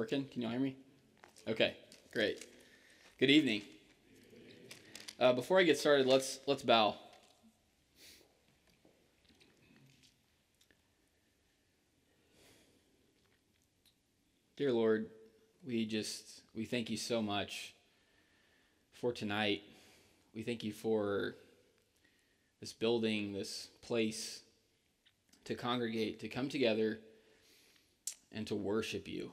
working? Can you hear me? Okay, great. Good evening. Uh, before I get started, let's let's bow. Dear Lord, we just we thank you so much for tonight. We thank you for this building, this place to congregate, to come together and to worship you.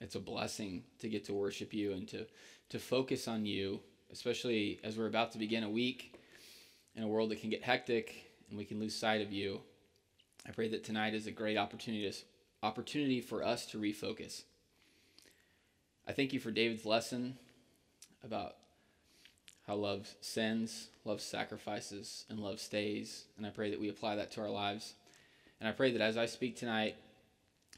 It's a blessing to get to worship you and to, to focus on you, especially as we're about to begin a week in a world that can get hectic and we can lose sight of you. I pray that tonight is a great opportunity, opportunity for us to refocus. I thank you for David's lesson about how love sends, love sacrifices, and love stays. And I pray that we apply that to our lives. And I pray that as I speak tonight,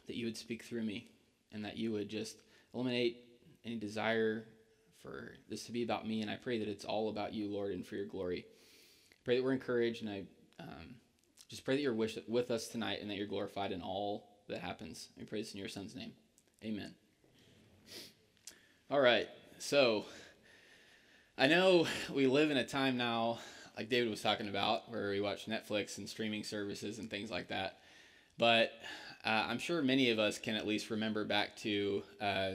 that you would speak through me and that you would just eliminate any desire for this to be about me. And I pray that it's all about you, Lord, and for your glory. I pray that we're encouraged, and I um, just pray that you're with, us tonight and that you're glorified in all that happens. I pray this in your son's name. Amen. All right. So I know we live in a time now, like David was talking about, where we watch Netflix and streaming services and things like that. But uh, I'm sure many of us can at least remember back to uh,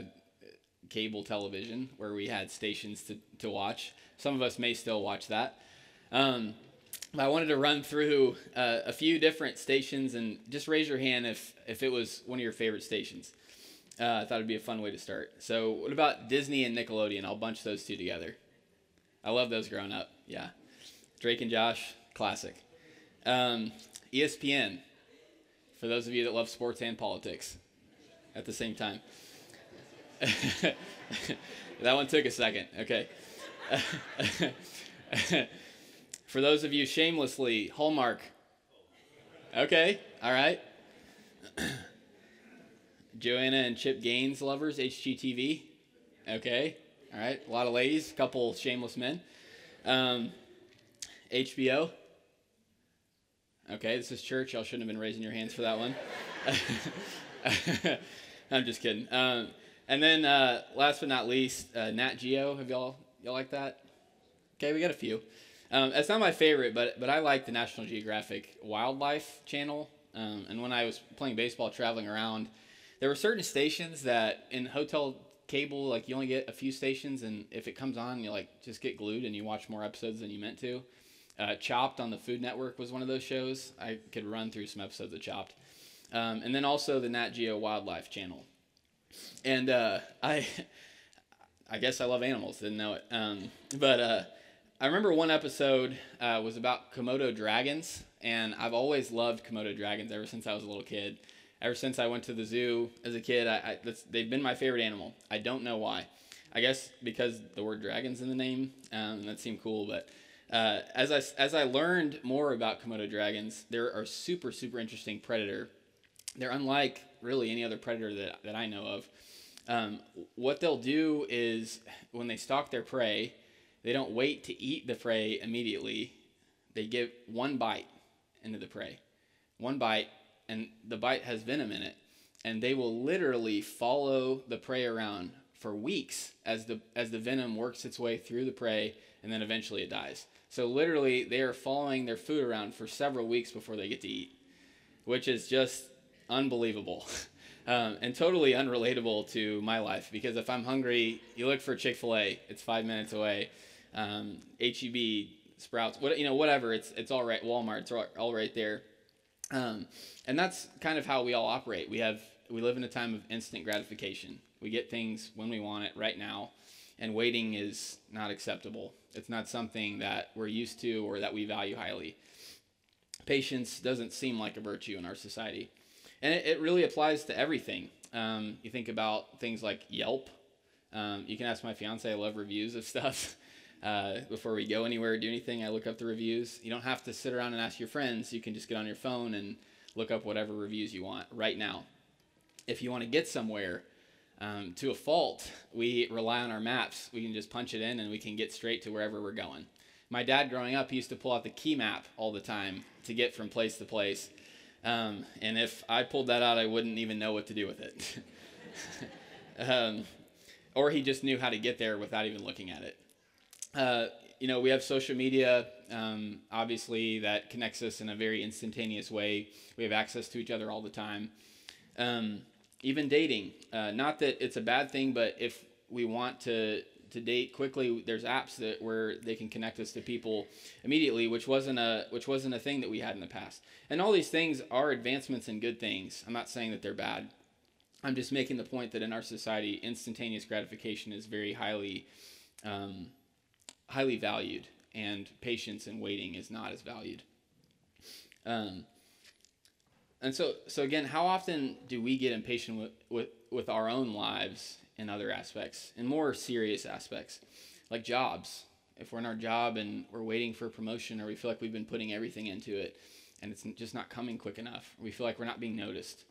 cable television where we had stations to, to watch. Some of us may still watch that. Um, I wanted to run through uh, a few different stations and just raise your hand if, if it was one of your favorite stations. Uh, I thought it'd be a fun way to start. So, what about Disney and Nickelodeon? I'll bunch those two together. I love those growing up. Yeah. Drake and Josh, classic. Um, ESPN, for those of you that love sports and politics at the same time. that one took a second. Okay. for those of you shamelessly, Hallmark. Okay. All right. Joanna and Chip Gaines lovers, HGTV. Okay. All right, a lot of ladies, a couple shameless men. Um, HBO. Okay, this is church. Y'all shouldn't have been raising your hands for that one. I'm just kidding. Um, and then, uh, last but not least, uh, Nat Geo. Have y'all y'all like that? Okay, we got a few. Um, it's not my favorite, but but I like the National Geographic Wildlife Channel. Um, and when I was playing baseball, traveling around, there were certain stations that in hotel cable, like you only get a few stations, and if it comes on, you like just get glued and you watch more episodes than you meant to. Uh, Chopped on the Food Network was one of those shows. I could run through some episodes of Chopped, um, and then also the Nat Geo Wildlife Channel. And uh, I, I guess I love animals. Didn't know it, um, but uh, I remember one episode uh, was about Komodo dragons, and I've always loved Komodo dragons ever since I was a little kid ever since I went to the zoo as a kid, I, I they've been my favorite animal. I don't know why. I guess because the word dragon's in the name, um, that seemed cool. But uh, as I as I learned more about Komodo dragons, they're a super super interesting predator. They're unlike really any other predator that that I know of. Um, what they'll do is when they stalk their prey, they don't wait to eat the prey immediately. They give one bite into the prey, one bite, and the bite has venom in it and they will literally follow the prey around for weeks as the as the venom works its way through the prey and then eventually it dies so literally they are following their food around for several weeks before they get to eat which is just unbelievable um, and totally unrelatable to my life because if i'm hungry you look for chick-fil-a it's five minutes away um, heb sprouts what you know whatever it's it's all right walmart it's all, all right there um, and that's kind of how we all operate. We have we live in a time of instant gratification. We get things when we want it right now, and waiting is not acceptable. It's not something that we're used to or that we value highly. Patience doesn't seem like a virtue in our society, and it, it really applies to everything. Um, you think about things like Yelp. Um, you can ask my fiance. I love reviews of stuff. Uh, before we go anywhere, or do anything, I look up the reviews. You don't have to sit around and ask your friends. You can just get on your phone and look up whatever reviews you want right now. If you want to get somewhere um, to a fault, we rely on our maps. We can just punch it in and we can get straight to wherever we're going. My dad, growing up, he used to pull out the key map all the time to get from place to place. Um, and if I pulled that out, I wouldn't even know what to do with it. um, or he just knew how to get there without even looking at it. Uh, you know, we have social media, um, obviously, that connects us in a very instantaneous way. We have access to each other all the time. Um, even dating, uh, not that it's a bad thing, but if we want to to date quickly, there's apps that where they can connect us to people immediately, which wasn't a which wasn't a thing that we had in the past. And all these things are advancements and good things. I'm not saying that they're bad. I'm just making the point that in our society, instantaneous gratification is very highly um, highly valued, and patience and waiting is not as valued. Um, and so, so again, how often do we get impatient with, with, with our own lives in other aspects, in more serious aspects, like jobs? If we're in our job and we're waiting for a promotion, or we feel like we've been putting everything into it and it's just not coming quick enough, we feel like we're not being noticed.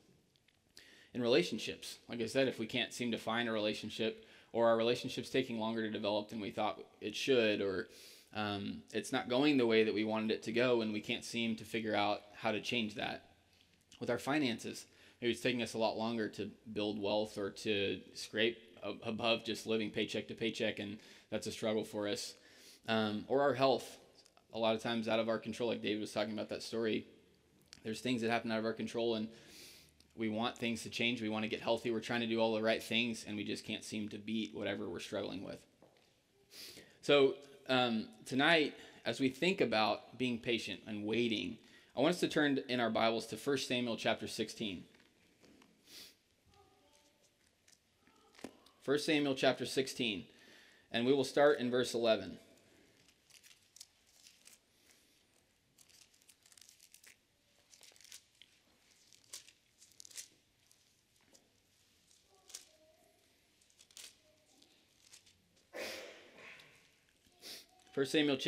In relationships, like I said, if we can't seem to find a relationship or our relationship's taking longer to develop than we thought it should, or um, it's not going the way that we wanted it to go, and we can't seem to figure out how to change that. With our finances, maybe it's taking us a lot longer to build wealth or to scrape above just living paycheck to paycheck, and that's a struggle for us. Um, or our health, a lot of times out of our control, like David was talking about that story. There's things that happen out of our control, and we want things to change. We want to get healthy. We're trying to do all the right things, and we just can't seem to beat whatever we're struggling with. So, um, tonight, as we think about being patient and waiting, I want us to turn in our Bibles to 1 Samuel chapter 16. 1 Samuel chapter 16, and we will start in verse 11. 1 Samuel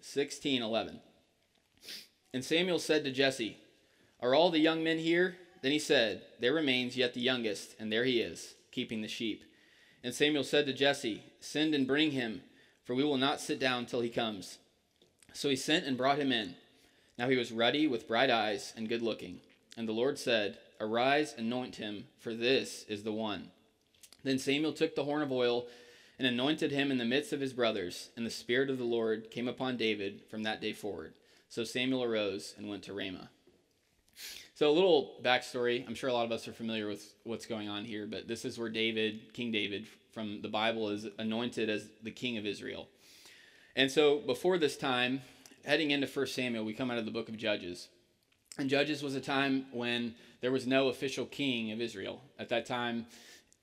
16 11. And Samuel said to Jesse, Are all the young men here? Then he said, There remains yet the youngest, and there he is, keeping the sheep. And Samuel said to Jesse, Send and bring him, for we will not sit down till he comes. So he sent and brought him in. Now he was ruddy, with bright eyes, and good looking. And the Lord said, Arise, anoint him, for this is the one. Then Samuel took the horn of oil and anointed him in the midst of his brothers, and the Spirit of the Lord came upon David from that day forward. So Samuel arose and went to Ramah. So, a little backstory. I'm sure a lot of us are familiar with what's going on here, but this is where David, King David from the Bible, is anointed as the king of Israel. And so, before this time, heading into 1 Samuel, we come out of the book of Judges. And Judges was a time when there was no official king of Israel. At that time,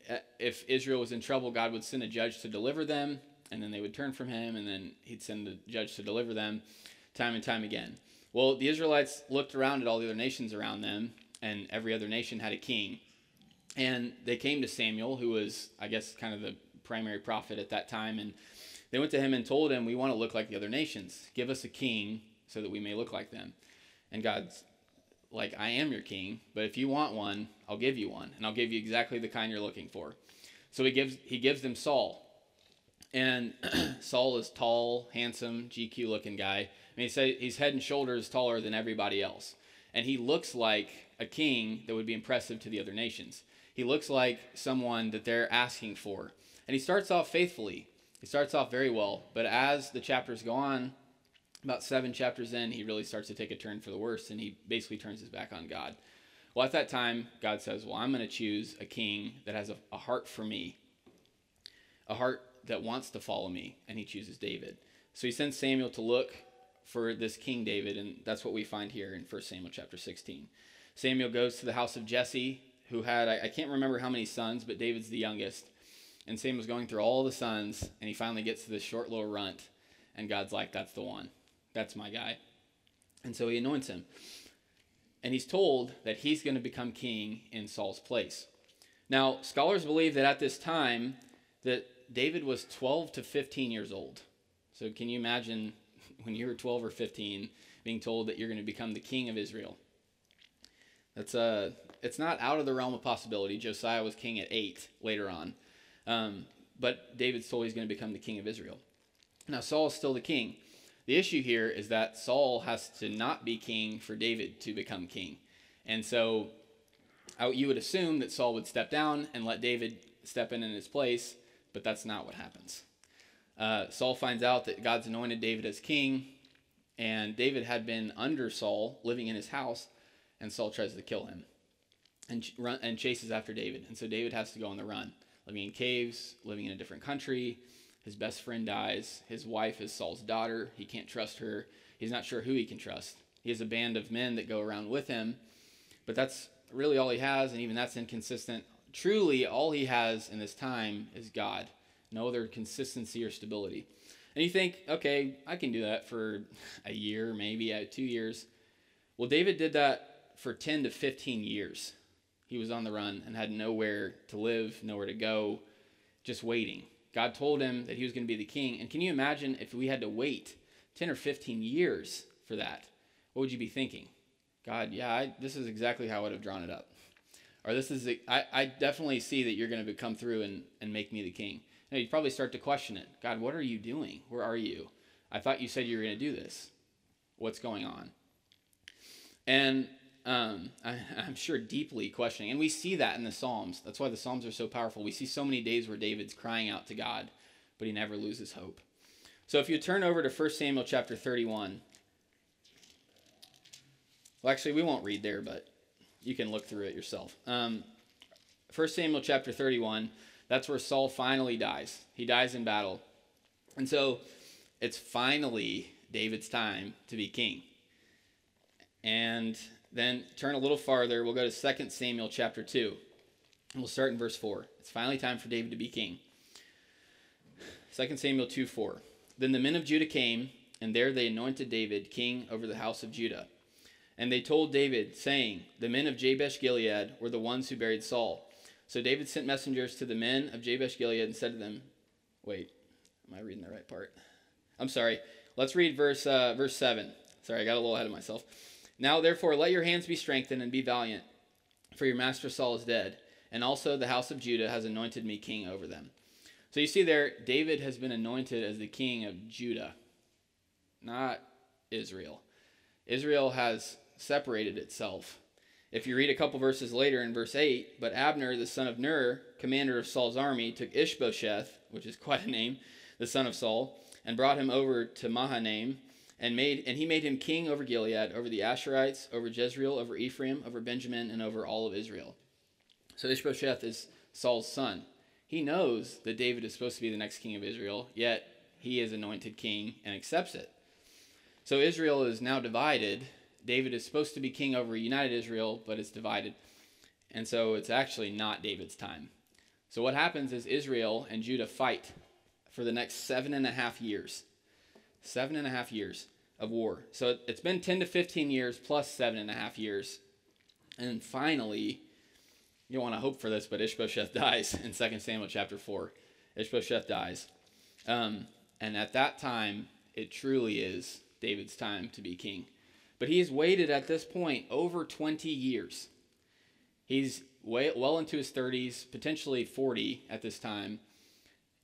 uh, if Israel was in trouble, God would send a judge to deliver them, and then they would turn from him, and then he'd send a judge to deliver them time and time again. Well, the Israelites looked around at all the other nations around them, and every other nation had a king. And they came to Samuel, who was, I guess, kind of the primary prophet at that time, and they went to him and told him, We want to look like the other nations. Give us a king so that we may look like them. And God's like, I am your king, but if you want one, I'll give you one, and I'll give you exactly the kind you're looking for. So he gives he gives them Saul. And Saul is tall, handsome, GQ looking guy. Mean, he he's head and shoulders taller than everybody else. And he looks like a king that would be impressive to the other nations. He looks like someone that they're asking for. And he starts off faithfully. He starts off very well. But as the chapters go on, about seven chapters in, he really starts to take a turn for the worse, and he basically turns his back on God. Well, at that time, God says, Well, I'm going to choose a king that has a, a heart for me, a heart that wants to follow me, and he chooses David. So he sends Samuel to look for this King David, and that's what we find here in 1 Samuel chapter 16. Samuel goes to the house of Jesse, who had, I, I can't remember how many sons, but David's the youngest. And Samuel's going through all the sons, and he finally gets to this short little runt, and God's like, That's the one. That's my guy. And so he anoints him. And he's told that he's going to become king in Saul's place. Now, scholars believe that at this time that David was 12 to 15 years old. So can you imagine when you were 12 or 15 being told that you're going to become the king of Israel? That's uh it's not out of the realm of possibility. Josiah was king at 8 later on. Um, but David's told he's going to become the king of Israel. Now Saul is still the king. The issue here is that Saul has to not be king for David to become king. And so you would assume that Saul would step down and let David step in in his place, but that's not what happens. Uh, Saul finds out that God's anointed David as king, and David had been under Saul, living in his house, and Saul tries to kill him and, run, and chases after David. And so David has to go on the run, living in caves, living in a different country. His best friend dies. His wife is Saul's daughter. He can't trust her. He's not sure who he can trust. He has a band of men that go around with him, but that's really all he has, and even that's inconsistent. Truly, all he has in this time is God, no other consistency or stability. And you think, okay, I can do that for a year, maybe uh, two years. Well, David did that for 10 to 15 years. He was on the run and had nowhere to live, nowhere to go, just waiting. God told him that he was going to be the king. And can you imagine if we had to wait 10 or 15 years for that? What would you be thinking? God, yeah, I, this is exactly how I would have drawn it up. Or this is, I, I definitely see that you're going to come through and, and make me the king. Now, you'd probably start to question it. God, what are you doing? Where are you? I thought you said you were going to do this. What's going on? And um, I, am sure deeply questioning. And we see that in the Psalms. That's why the Psalms are so powerful. We see so many days where David's crying out to God, but he never loses hope. So if you turn over to 1 Samuel chapter 31, well, actually, we won't read there, but you can look through it yourself. Um, 1 Samuel chapter 31, that's where Saul finally dies. He dies in battle. And so it's finally David's time to be king. And then turn a little farther, we'll go to 2 Samuel chapter 2. And we'll start in verse 4. It's finally time for David to be king. 2 Samuel 2 4. Then the men of Judah came, and there they anointed David king over the house of Judah. And they told David, saying, The men of Jabesh Gilead were the ones who buried Saul. So David sent messengers to the men of Jabesh Gilead and said to them, Wait, am I reading the right part? I'm sorry. Let's read verse uh, verse seven. Sorry, I got a little ahead of myself. Now therefore let your hands be strengthened and be valiant, for your master Saul is dead, and also the house of Judah has anointed me king over them. So you see there, David has been anointed as the king of Judah, not Israel. Israel has separated itself. If you read a couple verses later in verse 8, but Abner, the son of Ner, commander of Saul's army, took Ishbosheth, which is quite a name, the son of Saul, and brought him over to Mahanaim, and made and he made him king over Gilead, over the Asherites, over Jezreel, over Ephraim, over Benjamin, and over all of Israel. So Ishbosheth is Saul's son. He knows that David is supposed to be the next king of Israel, yet he is anointed king and accepts it. So Israel is now divided David is supposed to be king over united Israel, but it's divided. And so it's actually not David's time. So what happens is Israel and Judah fight for the next seven and a half years. Seven and a half years of war. So it's been 10 to 15 years plus seven and a half years. And finally, you don't want to hope for this, but Ishbosheth dies in 2 Samuel chapter 4. Ishbosheth dies. Um, and at that time, it truly is David's time to be king. But he has waited at this point over 20 years. He's way, well into his 30s, potentially 40 at this time.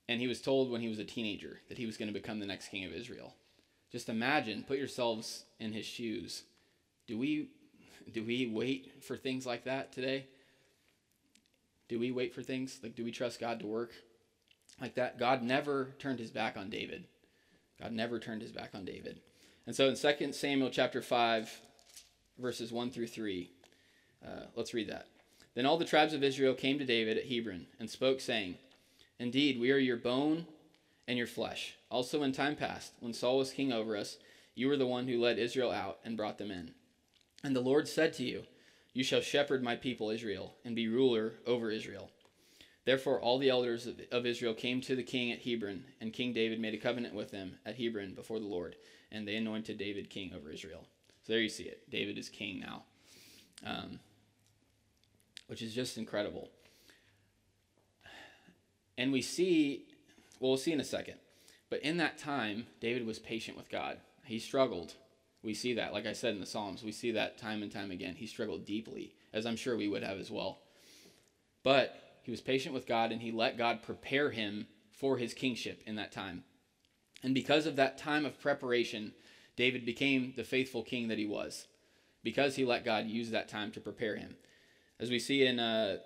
And he was told when he was a teenager that he was going to become the next king of Israel. Just imagine, put yourselves in his shoes. Do we do we wait for things like that today? Do we wait for things like do we trust God to work like that? God never turned his back on David. God never turned his back on David. And so in 2 Samuel chapter 5, verses 1 through 3, uh, let's read that. Then all the tribes of Israel came to David at Hebron and spoke, saying, Indeed, we are your bone and your flesh. Also, in time past, when Saul was king over us, you were the one who led Israel out and brought them in. And the Lord said to you, You shall shepherd my people Israel, and be ruler over Israel. Therefore, all the elders of Israel came to the king at Hebron, and King David made a covenant with them at Hebron before the Lord and they anointed David king over Israel. So there you see it. David is king now, um, which is just incredible. And we see, well, we'll see in a second, but in that time, David was patient with God. He struggled. We see that, like I said in the Psalms, we see that time and time again. He struggled deeply, as I'm sure we would have as well. But he was patient with God and he let God prepare him for his kingship in that time. And because of that time of preparation, David became the faithful king that he was, because he let God use that time to prepare him. As we see in, uh,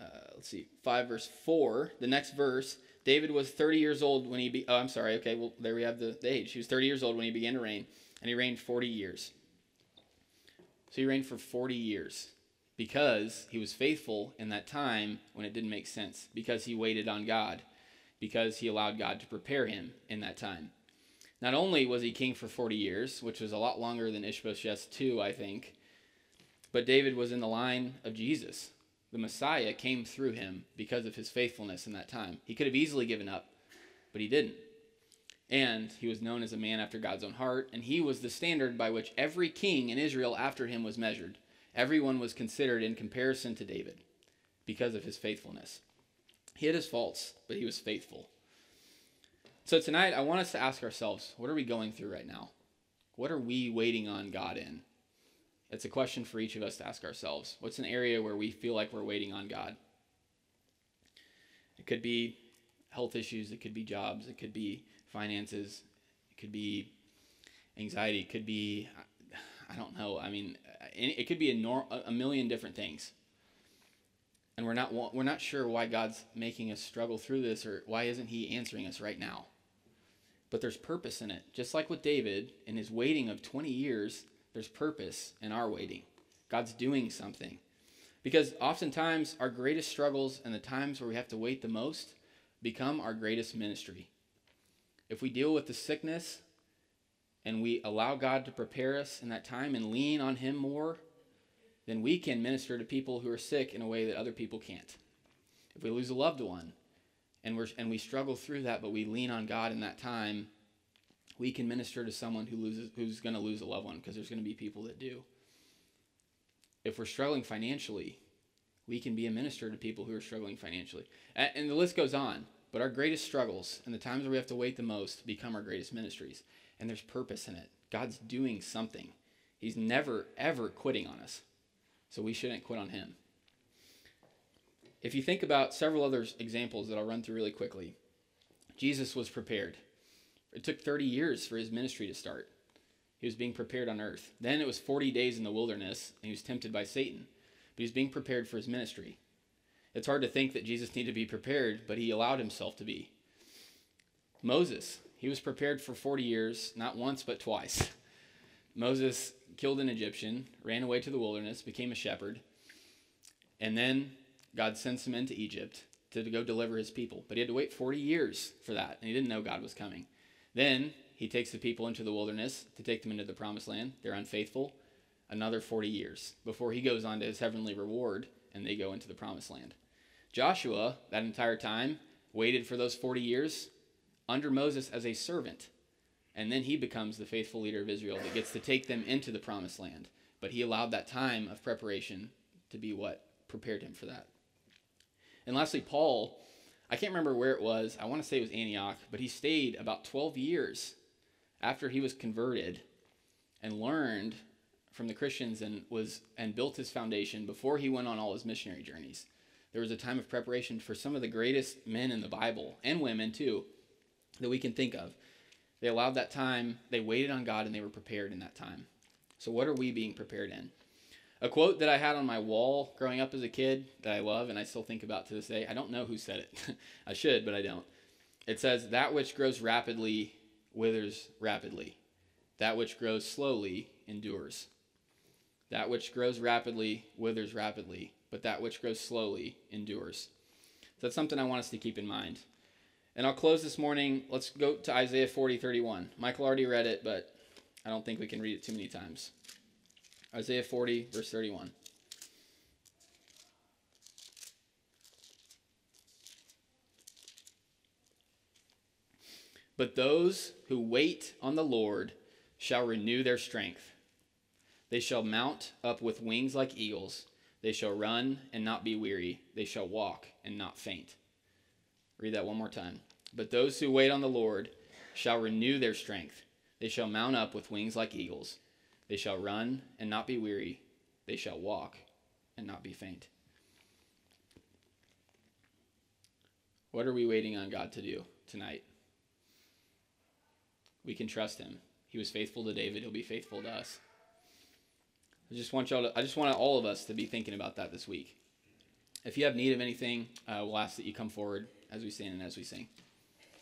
uh, let's see, 5 verse 4, the next verse, David was 30 years old when he, be- oh, I'm sorry, okay, well, there we have the, the age. He was 30 years old when he began to reign, and he reigned 40 years. So he reigned for 40 years because he was faithful in that time when it didn't make sense, because he waited on God, because he allowed God to prepare him in that time. Not only was he king for 40 years, which was a lot longer than Ishbosheth's two, I think, but David was in the line of Jesus. The Messiah came through him because of his faithfulness in that time. He could have easily given up, but he didn't. And he was known as a man after God's own heart, and he was the standard by which every king in Israel after him was measured. Everyone was considered in comparison to David because of his faithfulness. He had his faults, but he was faithful. So tonight, I want us to ask ourselves what are we going through right now? What are we waiting on God in? It's a question for each of us to ask ourselves. What's an area where we feel like we're waiting on God? It could be health issues, it could be jobs, it could be finances, it could be anxiety, it could be, I don't know, I mean, uh, it could be a, nor- a million different things. And we're not, we're not sure why God's making us struggle through this or why isn't He answering us right now. But there's purpose in it. Just like with David, in his waiting of 20 years, there's purpose in our waiting. God's doing something. Because oftentimes, our greatest struggles and the times where we have to wait the most become our greatest ministry. If we deal with the sickness and we allow God to prepare us in that time and lean on Him more, then we can minister to people who are sick in a way that other people can't. If we lose a loved one and, we're, and we struggle through that, but we lean on God in that time, we can minister to someone who loses who's going to lose a loved one because there's going to be people that do. If we're struggling financially, we can be a minister to people who are struggling financially. And the list goes on. But our greatest struggles and the times where we have to wait the most become our greatest ministries. And there's purpose in it. God's doing something. He's never, ever quitting on us. So we shouldn't quit on Him. If you think about several other examples that I'll run through really quickly, Jesus was prepared. It took 30 years for his ministry to start. He was being prepared on earth. Then it was 40 days in the wilderness, and he was tempted by Satan. But he was being prepared for his ministry. It's hard to think that Jesus needed to be prepared, but he allowed himself to be. Moses, he was prepared for 40 years, not once, but twice. Moses killed an Egyptian, ran away to the wilderness, became a shepherd, and then God sends him into Egypt to go deliver his people. But he had to wait 40 years for that, and he didn't know God was coming. Then he takes the people into the wilderness to take them into the promised land. They're unfaithful. Another 40 years before he goes on to his heavenly reward and they go into the promised land. Joshua, that entire time, waited for those 40 years under Moses as a servant. And then he becomes the faithful leader of Israel that gets to take them into the promised land. But he allowed that time of preparation to be what prepared him for that. And lastly, Paul I can't remember where it was. I want to say it was Antioch, but he stayed about 12 years after he was converted and learned from the Christians and was and built his foundation before he went on all his missionary journeys. There was a time of preparation for some of the greatest men in the Bible and women too that we can think of. They allowed that time, they waited on God and they were prepared in that time. So what are we being prepared in? A quote that I had on my wall growing up as a kid that I love and I still think about to this day. I don't know who said it. I should, but I don't. It says, That which grows rapidly withers rapidly. That which grows slowly endures. That which grows rapidly withers rapidly, but that which grows slowly endures. So that's something I want us to keep in mind. And I'll close this morning. Let's go to Isaiah 40, 31. Michael already read it, but I don't think we can read it too many times. Isaiah 40, verse 31. But those who wait on the Lord shall renew their strength. They shall mount up with wings like eagles. They shall run and not be weary. They shall walk and not faint. Read that one more time. But those who wait on the Lord shall renew their strength. They shall mount up with wings like eagles. They shall run and not be weary. They shall walk and not be faint. What are we waiting on God to do tonight? We can trust him. He was faithful to David, he'll be faithful to us. I just want y'all to, I just want all of us to be thinking about that this week. If you have need of anything, uh, we'll ask that you come forward as we stand and as we sing.